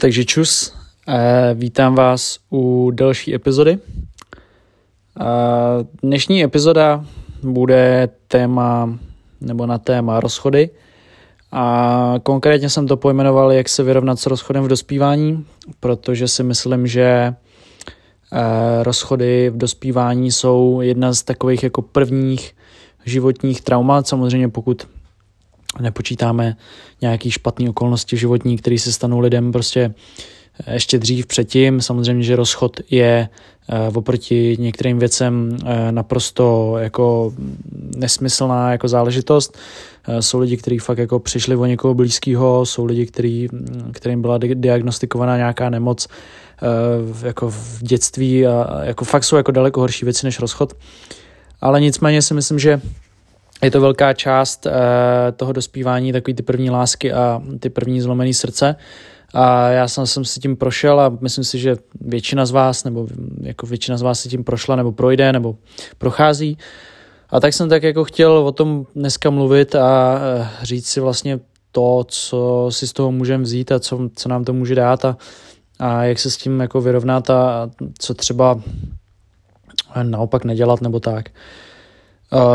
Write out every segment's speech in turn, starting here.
Takže čus, vítám vás u další epizody. Dnešní epizoda bude téma nebo na téma rozchody a konkrétně jsem to pojmenoval, jak se vyrovnat s rozchodem v dospívání, protože si myslím, že rozchody v dospívání jsou jedna z takových jako prvních životních traumat, samozřejmě pokud nepočítáme nějaký špatný okolnosti životní, které se stanou lidem prostě eh, ještě dřív předtím. Samozřejmě, že rozchod je uh, oproti některým věcem uh, naprosto jako nesmyslná jako záležitost. Jsou lidi, kteří fakt jako přišli o někoho blízkého, jsou lidi, který, kterým byla diagnostikovaná nějaká nemoc jako v dětství a jako fakt jsou jako daleko horší věci než rozchod. Ale nicméně si myslím, že je to velká část uh, toho dospívání, takový ty první lásky a ty první zlomený srdce. A já jsem, jsem si tím prošel a myslím si, že většina z vás, nebo jako většina z vás si tím prošla, nebo projde, nebo prochází. A tak jsem tak jako chtěl o tom dneska mluvit a uh, říct si vlastně to, co si z toho můžeme vzít a co, co nám to může dát a, a jak se s tím jako vyrovnat a co třeba naopak nedělat nebo tak. Uh, Eh,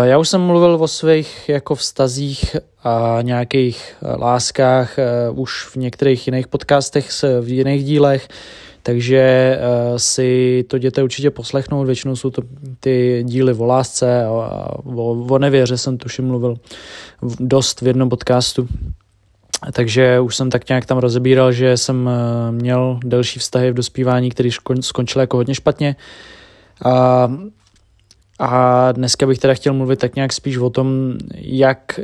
já už jsem mluvil o svých jako vztazích a nějakých eh, láskách eh, už v některých jiných podcastech, v jiných dílech, takže si to děte určitě poslechnout. Většinou jsou to ty díly o lásce a o, o nevěře jsem tuším mluvil dost v jednom podcastu. Takže už jsem tak nějak tam rozebíral, že jsem měl delší vztahy v dospívání, který skončil jako hodně špatně. A a dneska bych teda chtěl mluvit tak nějak spíš o tom, jak,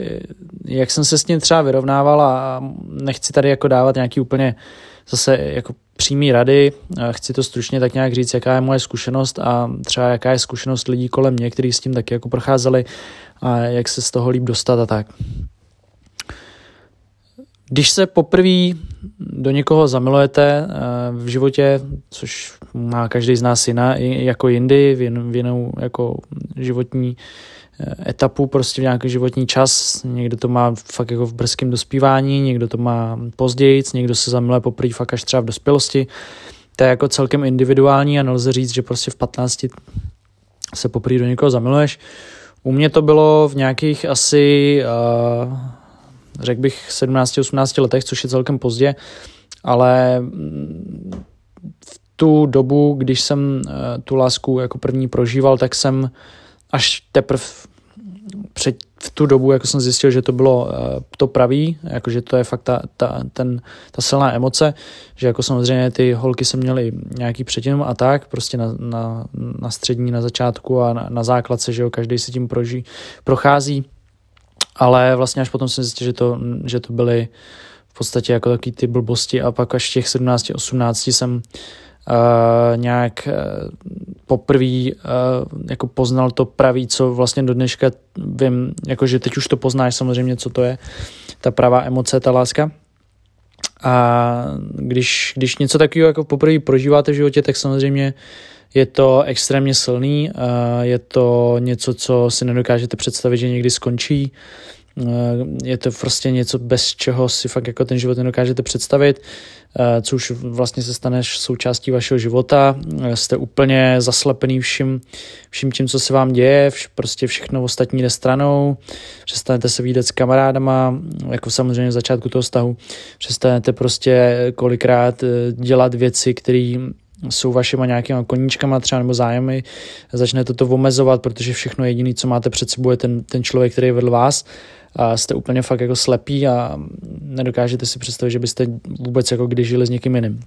jak jsem se s tím třeba vyrovnával a nechci tady jako dávat nějaký úplně zase jako přímý rady. Chci to stručně tak nějak říct, jaká je moje zkušenost a třeba jaká je zkušenost lidí kolem mě, kteří s tím taky jako procházeli a jak se z toho líp dostat a tak. Když se poprvé do někoho zamilujete eh, v životě, což má každý z nás jiná, jako jindy, v jinou jako životní eh, etapu, prostě v nějaký životní čas. Někdo to má fakt jako v brzkém dospívání, někdo to má později, někdo se zamiluje poprvé fakt až třeba v dospělosti. To je jako celkem individuální a nelze říct, že prostě v 15 se poprvé do někoho zamiluješ. U mě to bylo v nějakých asi uh, řekl bych 17-18 letech, což je celkem pozdě, ale v tu dobu, když jsem eh, tu lásku jako první prožíval, tak jsem až teprve před, v tu dobu jako jsem zjistil, že to bylo uh, to pravý, jako že to je fakt ta, ta, ten, ta silná emoce, že jako samozřejmě ty holky se měly nějaký předtím a tak, prostě na, na, na střední, na začátku a na, na základce, že jo, každý si tím proží, prochází ale vlastně až potom jsem zjistil, že to, že to byly v podstatě jako taky ty blbosti a pak až těch 17, 18 jsem uh, nějak uh, poprvé uh, jako poznal to pravý, co vlastně do dneška vím, jakože teď už to poznáš samozřejmě, co to je, ta pravá emoce, ta láska. A když, když něco takového jako poprvé prožíváte v životě, tak samozřejmě je to extrémně silný, je to něco, co si nedokážete představit, že někdy skončí. Je to prostě něco, bez čeho si fakt jako ten život nedokážete představit, co už vlastně se stane součástí vašeho života. Jste úplně zaslepený vším, vším tím, co se vám děje, vš, prostě všechno ostatní jde stranou, přestanete se výdat s kamarádama, jako samozřejmě v začátku toho vztahu, přestanete prostě kolikrát eh, dělat věci, které jsou vašima nějakýma koníčkama třeba nebo zájmy, začnete to omezovat, protože všechno jediné, co máte před sebou, je ten, ten člověk, který je vedl vás a jste úplně fakt jako slepí a nedokážete si představit, že byste vůbec jako kdy žili s někým jiným.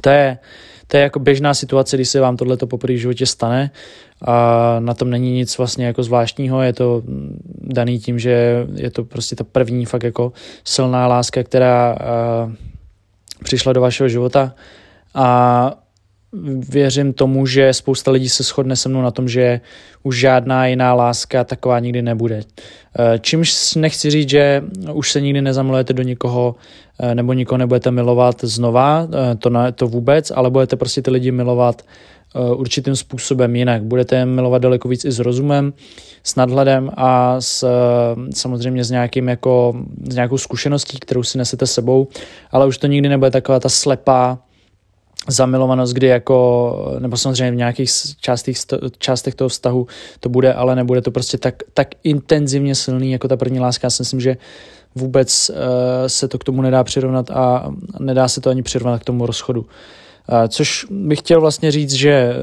To je, to je jako běžná situace, když se vám tohle poprvé v životě stane a na tom není nic vlastně jako zvláštního, je to daný tím, že je to prostě ta první fakt jako silná láska, která uh, přišla do vašeho života a věřím tomu, že spousta lidí se shodne se mnou na tom, že už žádná jiná láska taková nikdy nebude. Eh, čímž nechci říct, že už se nikdy nezamilujete do nikoho eh, nebo nikoho nebudete milovat znova, eh, to, na, to vůbec, ale budete prostě ty lidi milovat určitým způsobem jinak. Budete milovat daleko víc i s rozumem, s nadhledem a s, samozřejmě s, nějakým jako, s nějakou zkušeností, kterou si nesete sebou, ale už to nikdy nebude taková ta slepá zamilovanost, kdy jako, nebo samozřejmě v nějakých částech, částech toho vztahu to bude, ale nebude to prostě tak, tak intenzivně silný jako ta první láska. Já si myslím, že vůbec uh, se to k tomu nedá přirovnat a nedá se to ani přirovnat k tomu rozchodu. Uh, což bych chtěl vlastně říct, že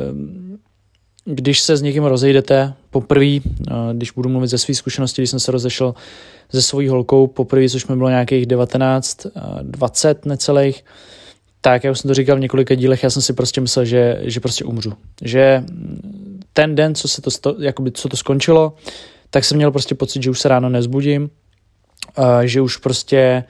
když se s někým rozejdete poprvé, když budu mluvit ze své zkušenosti, když jsem se rozešel se svojí holkou poprvé, což mi bylo nějakých 19, 20 necelých, tak já už jsem to říkal v několika dílech, já jsem si prostě myslel, že, že prostě umřu. Že ten den, co, se to, jakoby, co to skončilo, tak jsem měl prostě pocit, že už se ráno nezbudím, že už prostě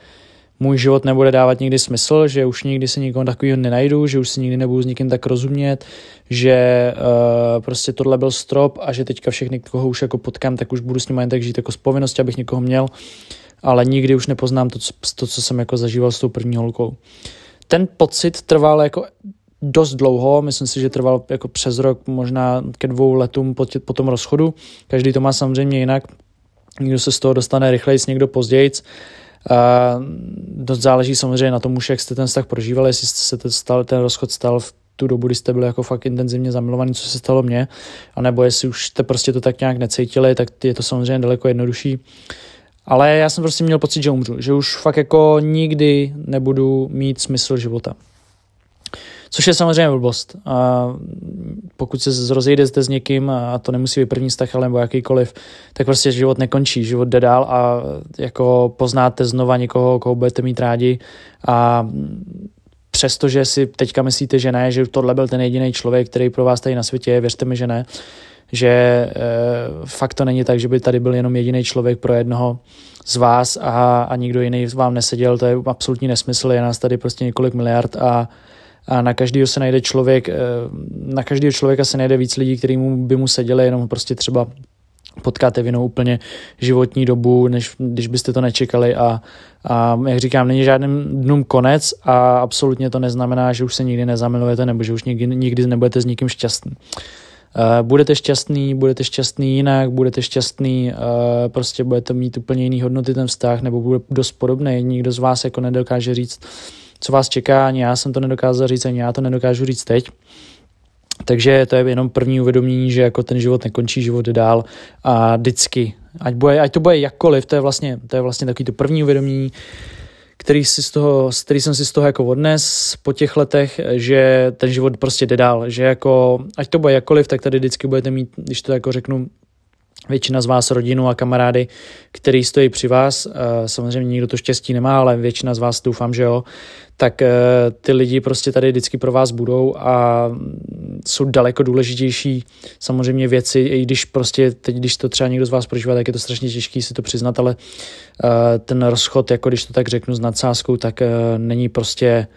můj život nebude dávat nikdy smysl, že už nikdy se nikoho takového nenajdu, že už si nikdy nebudu s nikým tak rozumět, že uh, prostě tohle byl strop a že teďka všechny, koho už jako potkám, tak už budu s nimi jen tak žít jako z povinnosti, abych někoho měl, ale nikdy už nepoznám to, co, to, co jsem jako zažíval s tou první holkou. Ten pocit trval jako dost dlouho, myslím si, že trval jako přes rok, možná ke dvou letům po, tě, po tom rozchodu. Každý to má samozřejmě jinak, někdo se z toho dostane rychleji, někdo později. Uh, dost záleží samozřejmě na tom už, jak jste ten vztah prožívali, jestli se ten, stal, ten rozchod stal v tu dobu, kdy jste byli jako fakt intenzivně zamilovaní, co se stalo mně, anebo jestli už jste prostě to tak nějak necítili, tak je to samozřejmě daleko jednodušší. Ale já jsem prostě měl pocit, že umřu, že už fakt jako nikdy nebudu mít smysl života. Což je samozřejmě blbost. A pokud se rozejdete s někým, a to nemusí být první vztah, ale nebo jakýkoliv, tak prostě život nekončí, život jde dál a jako poznáte znova někoho, koho budete mít rádi a přestože si teďka myslíte, že ne, že tohle byl ten jediný člověk, který pro vás tady na světě je, věřte mi, že ne, že e, fakt to není tak, že by tady byl jenom jediný člověk pro jednoho z vás a, a nikdo jiný vám neseděl, to je absolutní nesmysl, je nás tady prostě několik miliard a a na každého se najde člověk, eh, na každého člověka se najde víc lidí, kteří by mu seděli, jenom prostě třeba potkáte v jinou úplně životní dobu, než když byste to nečekali a, a jak říkám, není žádným dnům konec a absolutně to neznamená, že už se nikdy nezamilujete nebo že už nikdy, nikdy nebudete s nikým šťastný. Uh, budete šťastný, budete šťastný jinak, budete šťastný, uh, prostě budete mít úplně jiný hodnoty ten vztah, nebo bude dost podobný, nikdo z vás jako nedokáže říct, co vás čeká, ani já jsem to nedokázal říct, ani já to nedokážu říct teď. Takže to je jenom první uvědomění, že jako ten život nekončí, život jde dál a vždycky, ať, bude, ať to bude jakkoliv, to je vlastně, to je vlastně takový to první uvědomění, který, si z toho, který jsem si z toho jako odnes po těch letech, že ten život prostě jde dál, že jako, ať to bude jakkoliv, tak tady vždycky budete mít, když to jako řeknu, většina z vás rodinu a kamarády, který stojí při vás. Samozřejmě nikdo to štěstí nemá, ale většina z vás doufám, že jo. Tak eh, ty lidi prostě tady vždycky pro vás budou a jsou daleko důležitější samozřejmě věci, i když prostě teď, když to třeba někdo z vás prožívá, tak je to strašně těžké si to přiznat, ale eh, ten rozchod, jako když to tak řeknu s nadsázkou, tak eh, není prostě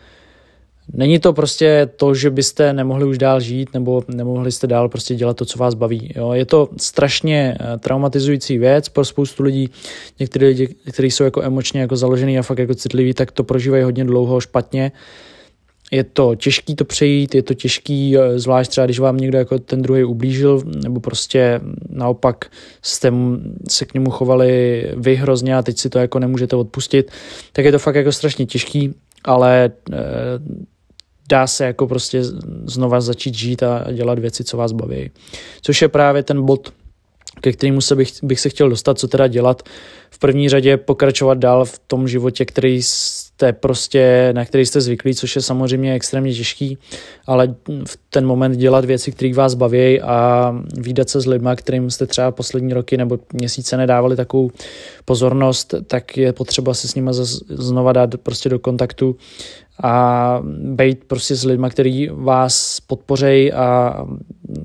Není to prostě to, že byste nemohli už dál žít nebo nemohli jste dál prostě dělat to, co vás baví. Jo? Je to strašně eh, traumatizující věc pro spoustu lidí. Někteří lidi, kteří jsou jako emočně jako založený a fakt jako citliví, tak to prožívají hodně dlouho špatně. Je to těžký to přejít, je to těžký, eh, zvlášť třeba, když vám někdo jako ten druhý ublížil, nebo prostě naopak jste se k němu chovali vy hrozně a teď si to jako nemůžete odpustit, tak je to fakt jako strašně těžký, ale e, dá se jako prostě znova začít žít a dělat věci, co vás baví. Což je právě ten bod, ke kterému se bych, bych se chtěl dostat, co teda dělat. V první řadě pokračovat dál v tom životě, který jste prostě, na který jste zvyklí, což je samozřejmě extrémně těžký, ale v ten moment dělat věci, které vás baví a výdat se s lidmi, kterým jste třeba poslední roky nebo měsíce nedávali takovou pozornost, tak je potřeba se s nimi znova dát prostě do kontaktu a být prostě s lidmi, kteří vás podpořejí a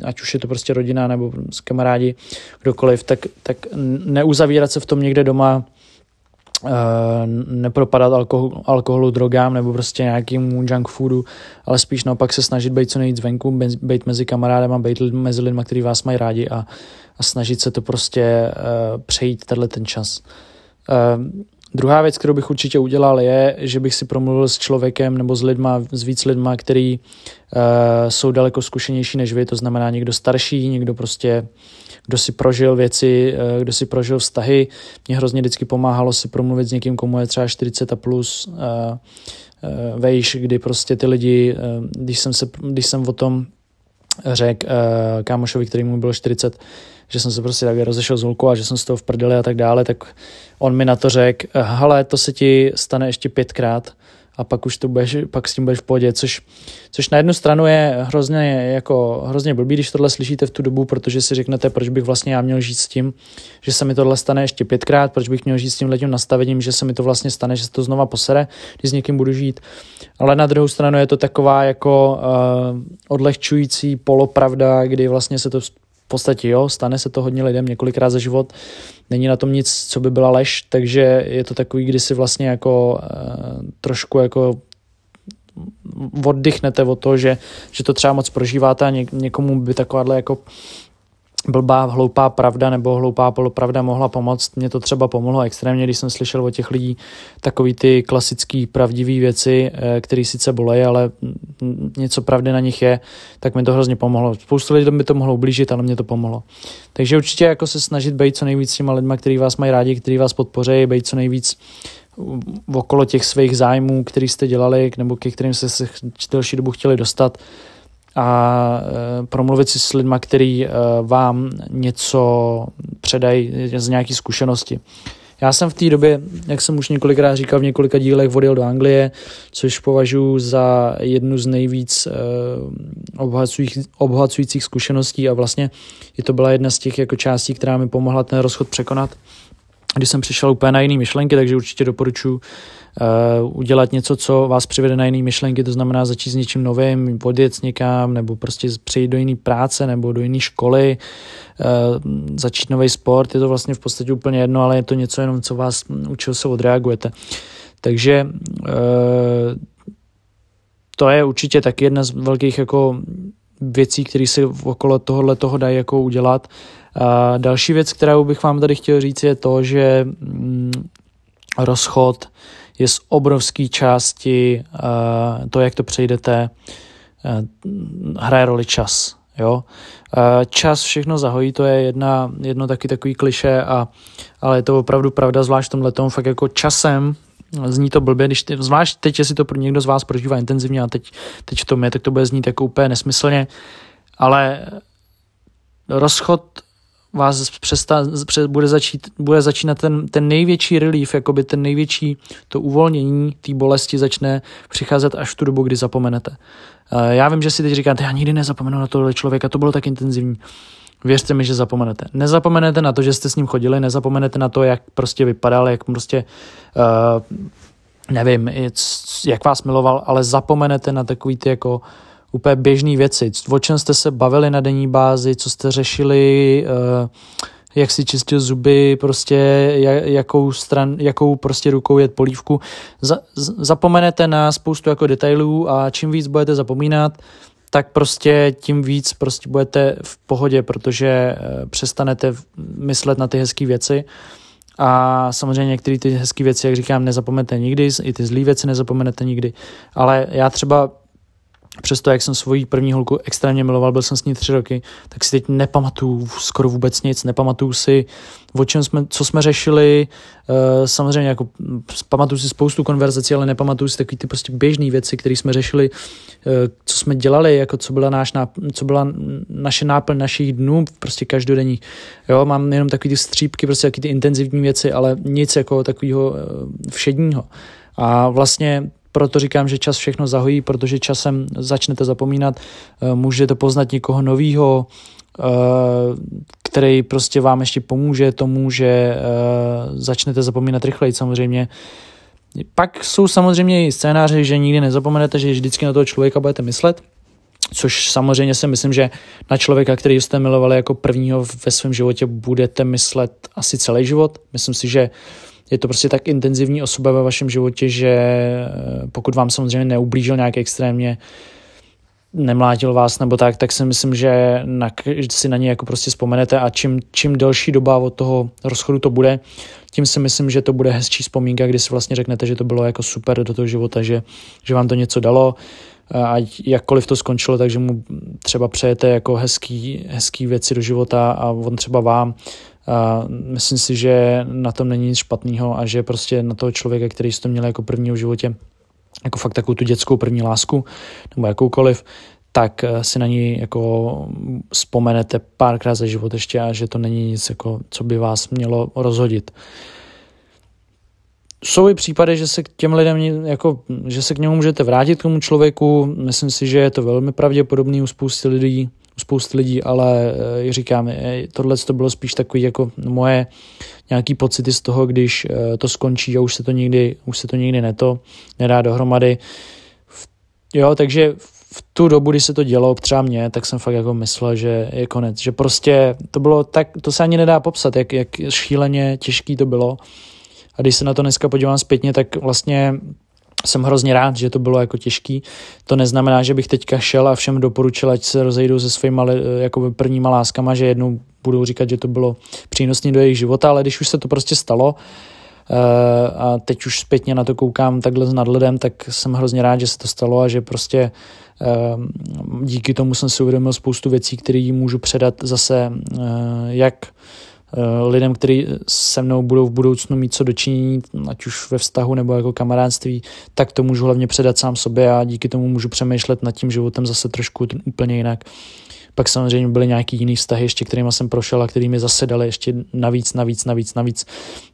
ať už je to prostě rodina nebo s kamarádi, kdokoliv, tak, tak neuzavírat se v tom někde doma, nepropadat alkohol, alkoholu, drogám nebo prostě nějakému junk foodu, ale spíš naopak se snažit být co nejvíc venku, být mezi kamarádem a být mezi lidmi, kteří vás mají rádi a, a snažit se to prostě uh, přejít tenhle ten čas. Uh, Druhá věc, kterou bych určitě udělal, je, že bych si promluvil s člověkem nebo s lidma, s víc lidma, který uh, jsou daleko zkušenější než vy, to znamená někdo starší, někdo prostě, kdo si prožil věci, uh, kdo si prožil vztahy. Mě hrozně vždycky pomáhalo si promluvit s někým, komu je třeba 40 a plus uh, uh, vejš, kdy prostě ty lidi, uh, když jsem, se, když jsem o tom řekl uh, kámošovi, který mu bylo 40, že jsem se prostě tak rozešel z holkou a že jsem z toho v prdeli a tak dále, tak on mi na to řekl, hele, to se ti stane ještě pětkrát a pak už to budeš, pak s tím budeš v pohodě, což, což na jednu stranu je hrozně, jako, hrozně blbý, když tohle slyšíte v tu dobu, protože si řeknete, proč bych vlastně já měl žít s tím, že se mi tohle stane ještě pětkrát, proč bych měl žít s tím letím nastavením, že se mi to vlastně stane, že se to znova posere, když s někým budu žít. Ale na druhou stranu je to taková jako uh, odlehčující polopravda, kdy vlastně se to v podstatě jo, stane se to hodně lidem několikrát za život, není na tom nic, co by byla lež, takže je to takový, kdy si vlastně jako uh, trošku jako oddychnete od toho, že, že to třeba moc prožíváte a někomu by takováhle jako blbá, hloupá pravda nebo hloupá polopravda mohla pomoct. Mě to třeba pomohlo extrémně, když jsem slyšel od těch lidí takový ty klasický pravdivé věci, eh, které sice bolejí, ale něco pravdy na nich je, tak mi to hrozně pomohlo. Spoustu lidí by to mohlo ublížit, ale mě to pomohlo. Takže určitě jako se snažit být co nejvíc s těma lidma, kteří vás mají rádi, kteří vás podpoří, být co nejvíc okolo těch svých zájmů, který jste dělali, nebo ke kterým jste se delší dobu chtěli dostat a e, promluvit si s lidmi, který e, vám něco předají z nějaké zkušenosti. Já jsem v té době, jak jsem už několikrát říkal v několika dílech, odjel do Anglie, což považuji za jednu z nejvíc obohacujících, obohacujících zkušeností a vlastně i to byla jedna z těch jako částí, která mi pomohla ten rozchod překonat. Když jsem přišel úplně na jiné myšlenky, takže určitě doporučuji uh, udělat něco, co vás přivede na jiné myšlenky, to znamená začít s něčím novým, odjet někam, nebo prostě přejít do jiné práce, nebo do jiné školy, uh, začít nový sport, je to vlastně v podstatě úplně jedno, ale je to něco jenom, co vás, u čeho se odreagujete. Takže uh, to je určitě taky jedna z velkých jako věcí, které se okolo tohohle toho dají jako udělat. A další věc, kterou bych vám tady chtěl říct, je to, že mm, rozchod je z obrovské části uh, to, jak to přejdete, uh, hraje roli čas. Jo? Uh, čas všechno zahojí, to je jedna, jedno taky takový kliše, a, ale je to opravdu pravda, zvlášť v tomhle tom, fakt jako časem Zní to blbě, když ty, zvlášť teď, jestli to pro někdo z vás prožívá intenzivně a teď, teď v tom je, tak to bude znít jako úplně nesmyslně, ale rozchod vás přestá, bude, začít, bude začínat ten, ten největší relief, jakoby ten největší to uvolnění té bolesti začne přicházet až v tu dobu, kdy zapomenete. Já vím, že si teď říkáte, já nikdy nezapomenu na tohle člověka, to bylo tak intenzivní. Věřte mi, že zapomenete. Nezapomenete na to, že jste s ním chodili, nezapomenete na to, jak prostě vypadal, jak prostě uh, nevím, jak vás miloval, ale zapomenete na takový ty jako úplně běžné věci. O čem jste se bavili na denní bázi, co jste řešili, uh, jak si čistil zuby, prostě jakou, stran, jakou prostě rukou jet polívku. Za, zapomenete na spoustu jako detailů a čím víc budete zapomínat, tak prostě tím víc prostě budete v pohodě, protože eh, přestanete myslet na ty hezké věci. A samozřejmě některé ty hezké věci, jak říkám, nezapomenete nikdy, i ty zlé věci nezapomenete nikdy. Ale já třeba Přesto, jak jsem svoji první holku extrémně miloval, byl jsem s ní tři roky, tak si teď nepamatuju skoro vůbec nic, nepamatuju si, o čem jsme, co jsme řešili, uh, samozřejmě jako pamatuju si spoustu konverzací, ale nepamatuju si takový ty prostě běžné věci, které jsme řešili, uh, co jsme dělali, jako co byla, náš, co byla naše náplň našich dnů, prostě každodenní. Jo, mám jenom takový ty střípky, prostě takový ty intenzivní věci, ale nic jako takového uh, všedního. A vlastně proto říkám, že čas všechno zahojí, protože časem začnete zapomínat, eh, můžete poznat někoho novýho, eh, který prostě vám ještě pomůže tomu, že eh, začnete zapomínat rychleji samozřejmě. Pak jsou samozřejmě i scénáře, že nikdy nezapomenete, že vždycky na toho člověka budete myslet, což samozřejmě si myslím, že na člověka, který jste milovali jako prvního ve svém životě, budete myslet asi celý život. Myslím si, že je to prostě tak intenzivní osoba ve vašem životě, že eh, pokud vám samozřejmě neublížil nějak extrémně, nemlátil vás nebo tak, tak si myslím, že na, si na ně jako prostě vzpomenete a čím, čím delší doba od toho rozchodu to bude, tím si myslím, že to bude hezčí vzpomínka, kdy si vlastně řeknete, že to bylo jako super do toho života, že, že vám to něco dalo a jakkoliv to skončilo, takže mu třeba přejete jako hezký, hezký věci do života a on třeba vám. A myslím si, že na tom není nic špatného a že prostě na toho člověka, který jste měl jako prvního v životě, jako fakt takovou tu dětskou první lásku, nebo jakoukoliv, tak eh, si na ní jako vzpomenete párkrát za život ještě a že to není nic, jako, co by vás mělo rozhodit. Jsou i případy, že se k těm lidem, jako, že se k němu můžete vrátit k tomu člověku, myslím si, že je to velmi pravděpodobný u spousty lidí, spousty lidí, ale jak říkám, tohle to bylo spíš takový jako moje nějaký pocity z toho, když eh, to skončí a už se to nikdy, už se to nikdy neto, nedá dohromady. Jo, takže v tu dobu, kdy se to dělo třeba mě, tak jsem fakt jako myslel, že je konec. Že prostě to bylo tak, to se ani nedá popsat, jak, jak šíleně těžký to bylo. A když se na to dneska podívám zpětně, tak vlastně jsem hrozně rád, že to bylo jako těžký. To neznamená, že bych teďka šel a všem doporučil, ať se rozejdou se svými jako prvníma láskama, že jednou budou říkat, že to bylo přínosné do jejich života, ale když už se to prostě stalo, eh, a teď už zpětně na to koukám takhle s nadhledem, tak jsem hrozně rád, že se to stalo a že prostě eh, díky tomu jsem si uvědomil spoustu věcí, které můžu předat zase eh, jak lidem, kteří se mnou budou v budoucnu mít co dočinění, ať už ve vztahu nebo jako kamarádství, tak to můžu hlavně předat sám sobě a díky tomu můžu přemýšlet nad tím životem zase trošku úplně jinak. Pak samozřejmě byly nějaký jiný vztahy, ještě kterými jsem prošel a kterými zase dali ještě navíc, navíc, navíc, navíc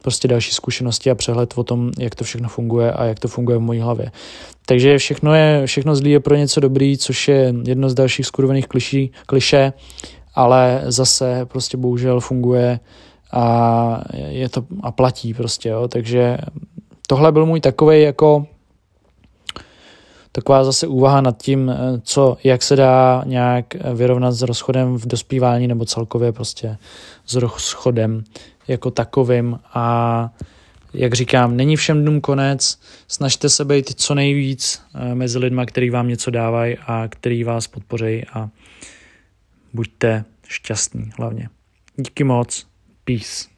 prostě další zkušenosti a přehled o tom, jak to všechno funguje a jak to funguje v mojí hlavě. Takže všechno je, všechno zlý je pro něco dobrý, což je jedno z dalších skurvených kliší, kliše ale zase prostě bohužel funguje a je to a platí prostě, jo. takže tohle byl můj takový jako taková zase úvaha nad tím, co, jak se dá nějak vyrovnat s rozchodem v dospívání nebo celkově prostě s rozchodem jako takovým a jak říkám, není všem dnům konec, snažte se být co nejvíc eh, mezi lidma, který vám něco dávají a který vás podpoří a buďte šťastní hlavně. Díky moc. Peace.